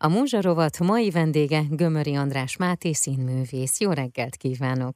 A Múzsarovat mai vendége Gömöri András Máté színművész. Jó reggelt kívánok!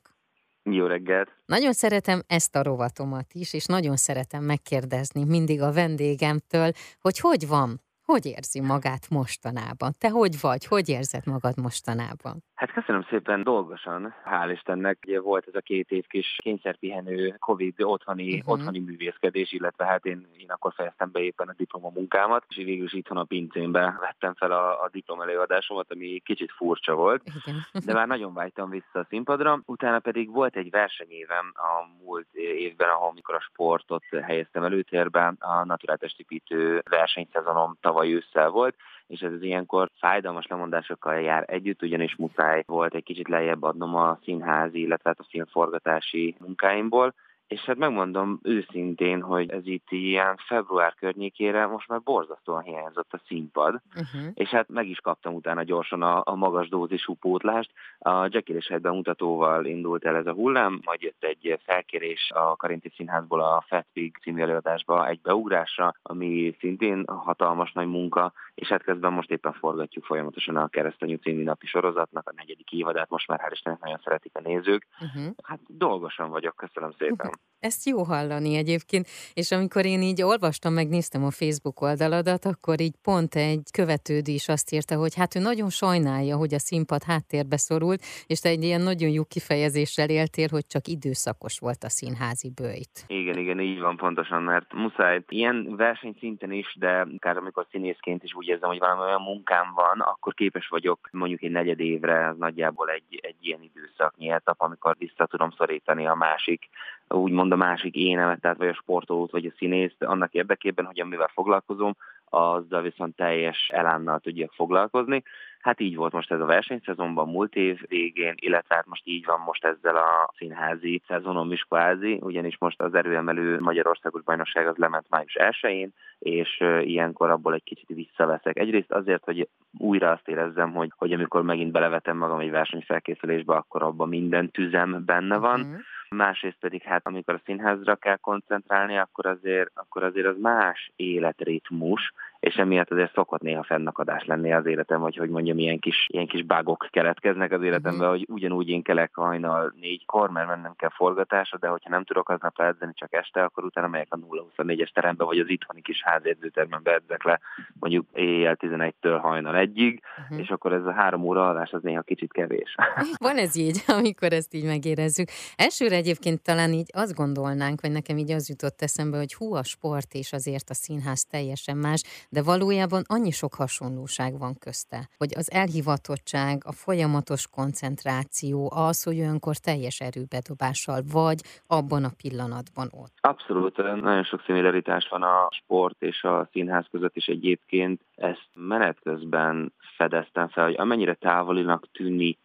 Jó reggelt! Nagyon szeretem ezt a rovatomat is, és nagyon szeretem megkérdezni mindig a vendégemtől, hogy hogy van, hogy érzi magát mostanában? Te hogy vagy? Hogy érzed magad mostanában? Hát köszönöm szépen dolgosan, hál' Istennek. Ugye volt ez a két év kis kényszerpihenő, Covid otthoni, uh-huh. otthoni művészkedés, illetve hát én, én akkor fejeztem be éppen a diplomamunkámat, és végül is itthon a pincénbe vettem fel a, a diplom előadásomat, ami kicsit furcsa volt, Igen. de már nagyon vágytam vissza a színpadra. Utána pedig volt egy versenyévem a múlt évben, ahol mikor a sportot helyeztem előtérbe, a naturáltestépítő versenyszezonom tavaly ősszel volt, és ez az ilyenkor fájdalmas lemondásokkal jár együtt, ugyanis muszáj volt egy kicsit lejjebb adnom a színházi, illetve hát a filmforgatási munkáimból, és hát megmondom őszintén, hogy ez itt ilyen február környékére most már borzasztóan hiányzott a színpad, uh-huh. és hát meg is kaptam utána gyorsan a, a magas dózisú pótlást. A Jekyll és Hyde indult el ez a hullám, majd jött egy felkérés a Karinti Színházból a Fat Pig című előadásba egy beugrásra, ami szintén hatalmas nagy munka, és hát közben most éppen forgatjuk folyamatosan a Keresztanyú című napi sorozatnak a negyedik évadát, most már hál' Istennek nagyon szeretik a nézők. Uh-huh. Hát dolgosan vagyok, köszönöm szépen. Ezt jó hallani egyébként, és amikor én így olvastam, megnéztem a Facebook oldaladat, akkor így pont egy követőd is azt írta, hogy hát ő nagyon sajnálja, hogy a színpad háttérbe szorult, és te egy ilyen nagyon jó kifejezéssel éltél, hogy csak időszakos volt a színházi bőjt. Igen, igen, így van pontosan, mert muszáj ilyen versenyszinten is, de akár amikor színészként is úgy érzem, hogy valami olyan munkám van, akkor képes vagyok mondjuk egy negyed évre, nagyjából egy, egy ilyen időszaknyi etap, amikor vissza tudom szorítani a másik úgymond a másik énemet, tehát vagy a sportolót, vagy a színészt, annak érdekében, hogy amivel foglalkozom, azzal viszont teljes elánnal tudjak foglalkozni. Hát így volt most ez a versenyszezonban múlt év végén, illetve hát most így van most ezzel a színházi szezonom is kvázi, ugyanis most az erőemelő Magyarországos bajnokság az lement május 1-én, és ilyenkor abból egy kicsit visszaveszek. Egyrészt azért, hogy újra azt érezzem, hogy, hogy amikor megint belevetem magam egy versenyfelkészülésbe, akkor abban minden tüzem benne van. Uh-huh másrészt pedig hát amikor a színházra kell koncentrálni, akkor azért, akkor azért az más életritmus, és emiatt azért szokott néha fennakadás lenni az életem, vagy hogy mondjam, ilyen kis, ilyen kis bágok keletkeznek az életemben, hogy ugyanúgy én kelek hajnal négykor, mert mennem kell forgatásra, de hogyha nem tudok aznap edzeni csak este, akkor utána megyek a 0-24-es terembe, vagy az itthoni kis házedzőtermembe edzek le, mondjuk éjjel 11-től hajnal egyig, uh-huh. és akkor ez a három óra alás az néha kicsit kevés. Van ez így, amikor ezt így megérezzük. Elsőre egyébként talán így azt gondolnánk, vagy nekem így az jutott eszembe, hogy hú, a sport és azért a színház teljesen más, de valójában annyi sok hasonlóság van közte, hogy az elhivatottság, a folyamatos koncentráció, az, hogy olyankor teljes erőbedobással vagy abban a pillanatban ott. Abszolút, nagyon sok szimilaritás van a sport és a színház között is egyébként. Ezt menet közben fedeztem fel, hogy amennyire távolinak tűnik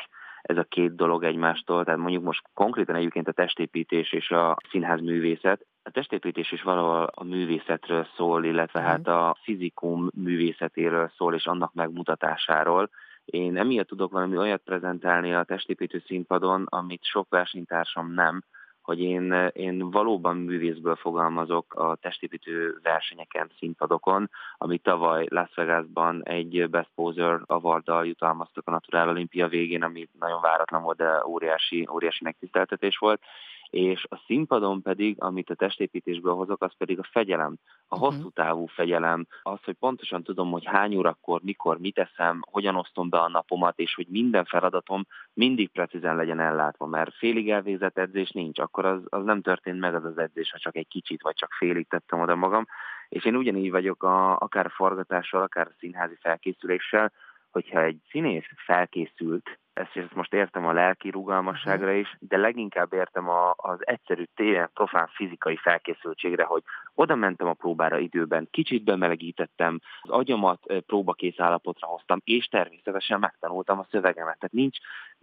ez a két dolog egymástól, tehát mondjuk most konkrétan egyébként a testépítés és a színház művészet, a testépítés is valahol a művészetről szól, illetve hát mhm. a fizikum művészetéről szól, és annak megmutatásáról. Én emiatt tudok valami olyat prezentálni a testépítő színpadon, amit sok versenytársam nem, hogy én, én valóban művészből fogalmazok a testépítő versenyeken, színpadokon, ami tavaly Las Vegasban egy Best Poser awarddal jutalmaztak a Natural Olimpia végén, ami nagyon váratlan volt, de óriási, óriási megtiszteltetés volt és a színpadon pedig, amit a testépítésből hozok, az pedig a fegyelem, a uh-huh. hosszú távú fegyelem, az, hogy pontosan tudom, hogy hány órakor, mikor, mit eszem, hogyan osztom be a napomat, és hogy minden feladatom mindig precízen legyen ellátva, mert félig elvégzett edzés nincs, akkor az, az nem történt meg az az edzés, ha csak egy kicsit, vagy csak félig tettem oda magam, és én ugyanígy vagyok a, akár a forgatással, akár a színházi felkészüléssel, hogyha egy színész felkészült, ezt, ezt most értem a lelki rugalmasságra is, de leginkább értem a, az egyszerű, tényleg profán fizikai felkészültségre, hogy oda mentem a próbára időben, kicsit bemelegítettem, az agyamat próbakész állapotra hoztam, és természetesen megtanultam a szövegemet. Tehát nincs,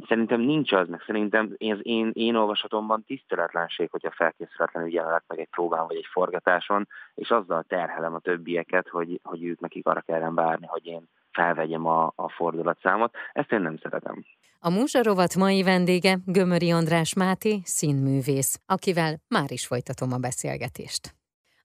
szerintem nincs az, meg szerintem az én, én olvasatomban tiszteletlenség, hogyha felkészületlenül jelenlek meg egy próbán vagy egy forgatáson, és azzal terhelem a többieket, hogy, hogy ők nekik arra kellene várni, hogy én felvegyem a, a fordulatszámot. Ezt én nem szeretem. A Múzsarovat mai vendége Gömöri András Máté, színművész, akivel már is folytatom a beszélgetést.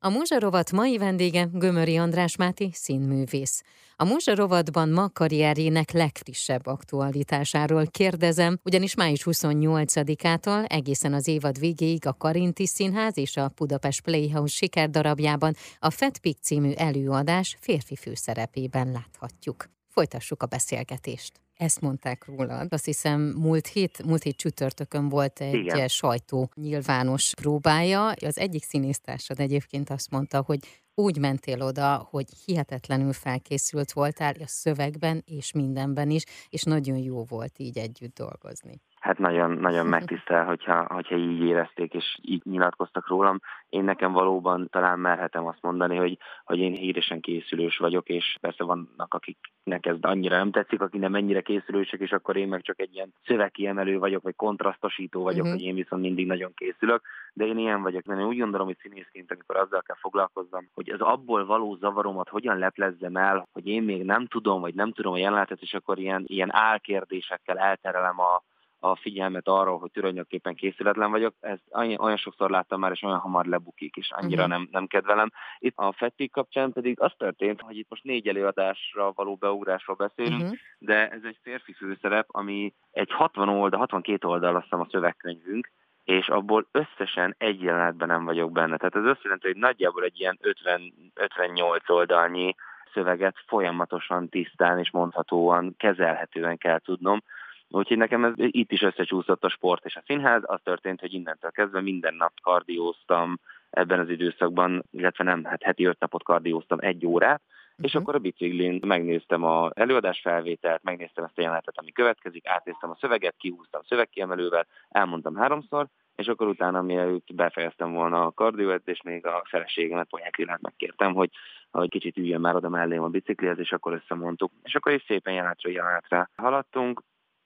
A Múzsarovat mai vendége Gömöri András Máti színművész. A Múzsarovatban ma karrierjének legfrissebb aktualitásáról kérdezem, ugyanis május 28-ától egészen az évad végéig a Karinti Színház és a Budapest Playhouse sikerdarabjában a Fetpik című előadás férfi főszerepében láthatjuk. Folytassuk a beszélgetést. Ezt mondták rólad. Azt hiszem múlt hét, múlt hét csütörtökön volt egy Igen. sajtó nyilvános próbája. Az egyik színésztársad egyébként azt mondta, hogy úgy mentél oda, hogy hihetetlenül felkészült voltál a szövegben és mindenben is, és nagyon jó volt így együtt dolgozni hát nagyon, nagyon megtisztel, hogyha, hogyha így érezték és így nyilatkoztak rólam. Én nekem valóban talán merhetem azt mondani, hogy, hogy én híresen készülős vagyok, és persze vannak, akiknek ez annyira nem tetszik, akik nem ennyire készülősek, és akkor én meg csak egy ilyen szövegkiemelő vagyok, vagy kontrasztosító vagyok, uh-huh. hogy én viszont mindig nagyon készülök, de én ilyen vagyok, mert én úgy gondolom, hogy színészként, amikor azzal kell foglalkoznom, hogy az abból való zavaromat hogyan leplezzem el, hogy én még nem tudom, vagy nem tudom a jelenetet, és akkor ilyen, ilyen álkérdésekkel elterelem a, a figyelmet arra, hogy tulajdonképpen készületlen vagyok. Ezt olyan sokszor láttam már, és olyan hamar lebukik, és annyira uh-huh. nem, nem kedvelem. Itt a Fettik kapcsán pedig az történt, hogy itt most négy előadásra való beugrásról beszélünk, uh-huh. de ez egy férfi főszerep, ami egy 60 oldal, 62 oldal azt a szövegkönyvünk, és abból összesen egy jelenetben nem vagyok benne. Tehát ez azt jelenti, hogy nagyjából egy ilyen 50, 58 oldalnyi szöveget folyamatosan tisztán és mondhatóan, kezelhetően kell tudnom, Úgyhogy nekem ez itt is összecsúszott a sport és a színház. Az történt, hogy innentől kezdve minden nap kardióztam ebben az időszakban, illetve nem, hát heti öt napot kardióztam egy órát, uh-huh. és akkor a biciklin megnéztem a előadás felvételt, megnéztem ezt a jelenetet, ami következik, átnéztem a szöveget, kihúztam szövegkiemelővel, elmondtam háromszor, és akkor utána, mielőtt befejeztem volna a kardiót, és még a feleségemet, Ponyák megkértem, hogy, hogy kicsit üljön már oda mellém a biciklihez, és akkor összemondtuk. És akkor is szépen jelenetről jelenetre haladtunk,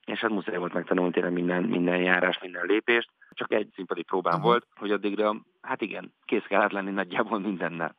és hát muszáj volt megtanulni tényleg minden, minden járás, minden lépést. Csak egy színpadi próbám uh-huh. volt, hogy addigra, hát igen, kész kellett lenni nagyjából mindennel.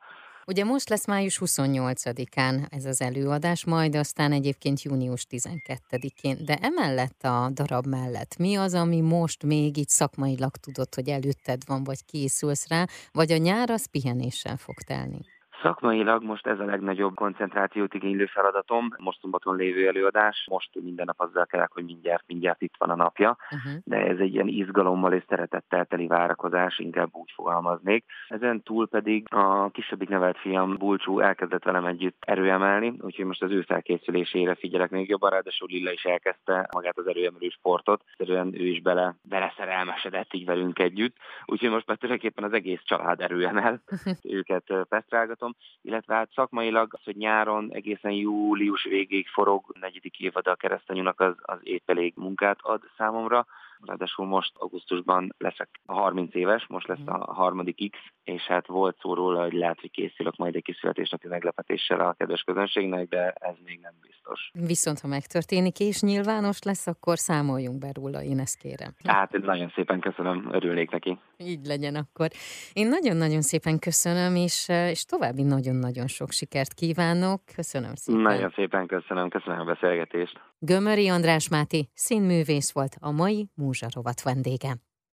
Ugye most lesz május 28-án ez az előadás, majd aztán egyébként június 12-én, de emellett a darab mellett mi az, ami most még így szakmailag tudod, hogy előtted van, vagy készülsz rá, vagy a nyár az pihenéssel fog telni? Szakmailag most ez a legnagyobb koncentrációt igénylő feladatom, most szombaton lévő előadás, most minden nap azzal kell, hogy mindjárt, mindjárt itt van a napja, uh-huh. de ez egy ilyen izgalommal és szeretettel teli várakozás, inkább úgy fogalmaznék. Ezen túl pedig a kisebbik nevelt fiam Bulcsú elkezdett velem együtt erőemelni, úgyhogy most az ő felkészülésére figyelek még jobban, ráadásul Lilla is elkezdte magát az erőemelő sportot, egyszerűen ő is bele, beleszerelmesedett így velünk együtt, úgyhogy most már tulajdonképpen az egész család erőemel, őket pesztrálgatom, illetve hát szakmailag az, hogy nyáron egészen július végéig forog, negyedik évad a keresztanyúnak az, az épp elég munkát ad számomra. Ráadásul most augusztusban leszek a 30 éves, most lesz a harmadik X, és hát volt szó róla, hogy lehet, hogy készülök majd egy kis születésnapi meglepetéssel a kedves közönségnek, de ez még nem biztos. Viszont ha megtörténik és nyilvános lesz, akkor számoljunk be róla, én ezt kérem. Hát nagyon szépen köszönöm, örülnék neki. Így legyen akkor. Én nagyon-nagyon szépen köszönöm, és, és további nagyon-nagyon sok sikert kívánok. Köszönöm szépen. Nagyon szépen köszönöm, köszönöm a beszélgetést. Gömöri András Máti színművész volt a mai Múzsarovat vendége.